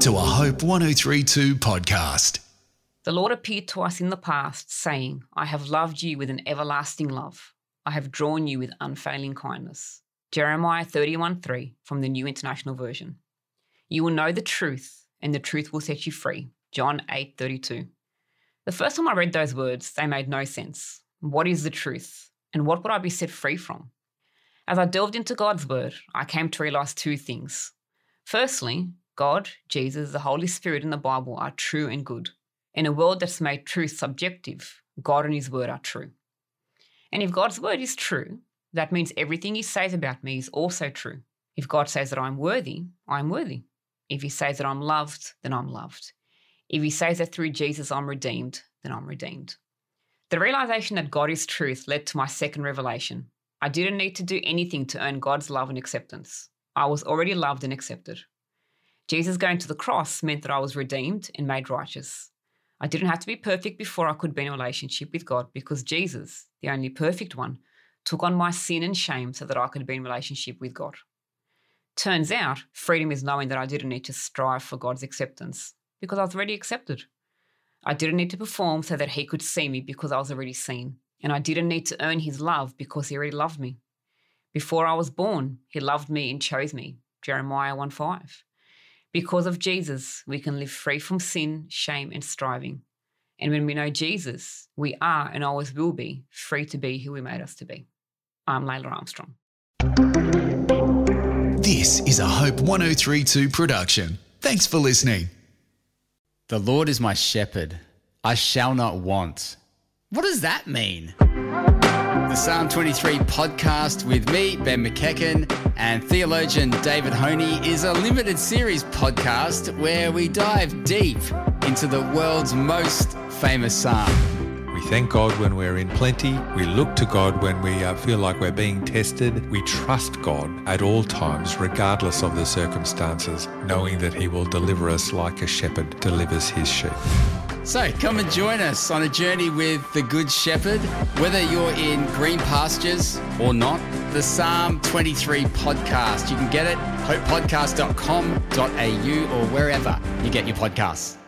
to a Hope 1032 podcast. The Lord appeared to us in the past, saying, I have loved you with an everlasting love. I have drawn you with unfailing kindness. Jeremiah 31 3 from the New International Version. You will know the truth, and the truth will set you free. John 8 32. The first time I read those words, they made no sense. What is the truth? And what would I be set free from? As I delved into God's word, I came to realize two things. Firstly, God, Jesus, the Holy Spirit, and the Bible are true and good. In a world that's made truth subjective, God and His word are true. And if God's word is true, that means everything He says about me is also true. If God says that I'm worthy, I'm worthy. If He says that I'm loved, then I'm loved. If He says that through Jesus I'm redeemed, then I'm redeemed. The realization that God is truth led to my second revelation. I didn't need to do anything to earn God's love and acceptance. I was already loved and accepted. Jesus going to the cross meant that I was redeemed and made righteous. I didn't have to be perfect before I could be in a relationship with God because Jesus, the only perfect one, took on my sin and shame so that I could be in relationship with God. Turns out, freedom is knowing that I didn't need to strive for God's acceptance because I was already accepted. I didn't need to perform so that He could see me because I was already seen. And I didn't need to earn His love because He already loved me. Before I was born, He loved me and chose me. Jeremiah 1 5. Because of Jesus, we can live free from sin, shame, and striving. And when we know Jesus, we are and always will be free to be who He made us to be. I'm Layla Armstrong. This is a Hope 1032 production. Thanks for listening. The Lord is my shepherd, I shall not want. What does that mean? The Psalm 23 podcast with me, Ben McEachen, and theologian David Höhne is a limited series podcast where we dive deep into the world's most famous psalm. We thank God when we're in plenty. We look to God when we uh, feel like we're being tested. We trust God at all times, regardless of the circumstances, knowing that He will deliver us like a shepherd delivers his sheep. So come and join us on a journey with the Good Shepherd, whether you're in green pastures or not. The Psalm 23 podcast. You can get it hopepodcast.com.au or wherever you get your podcasts.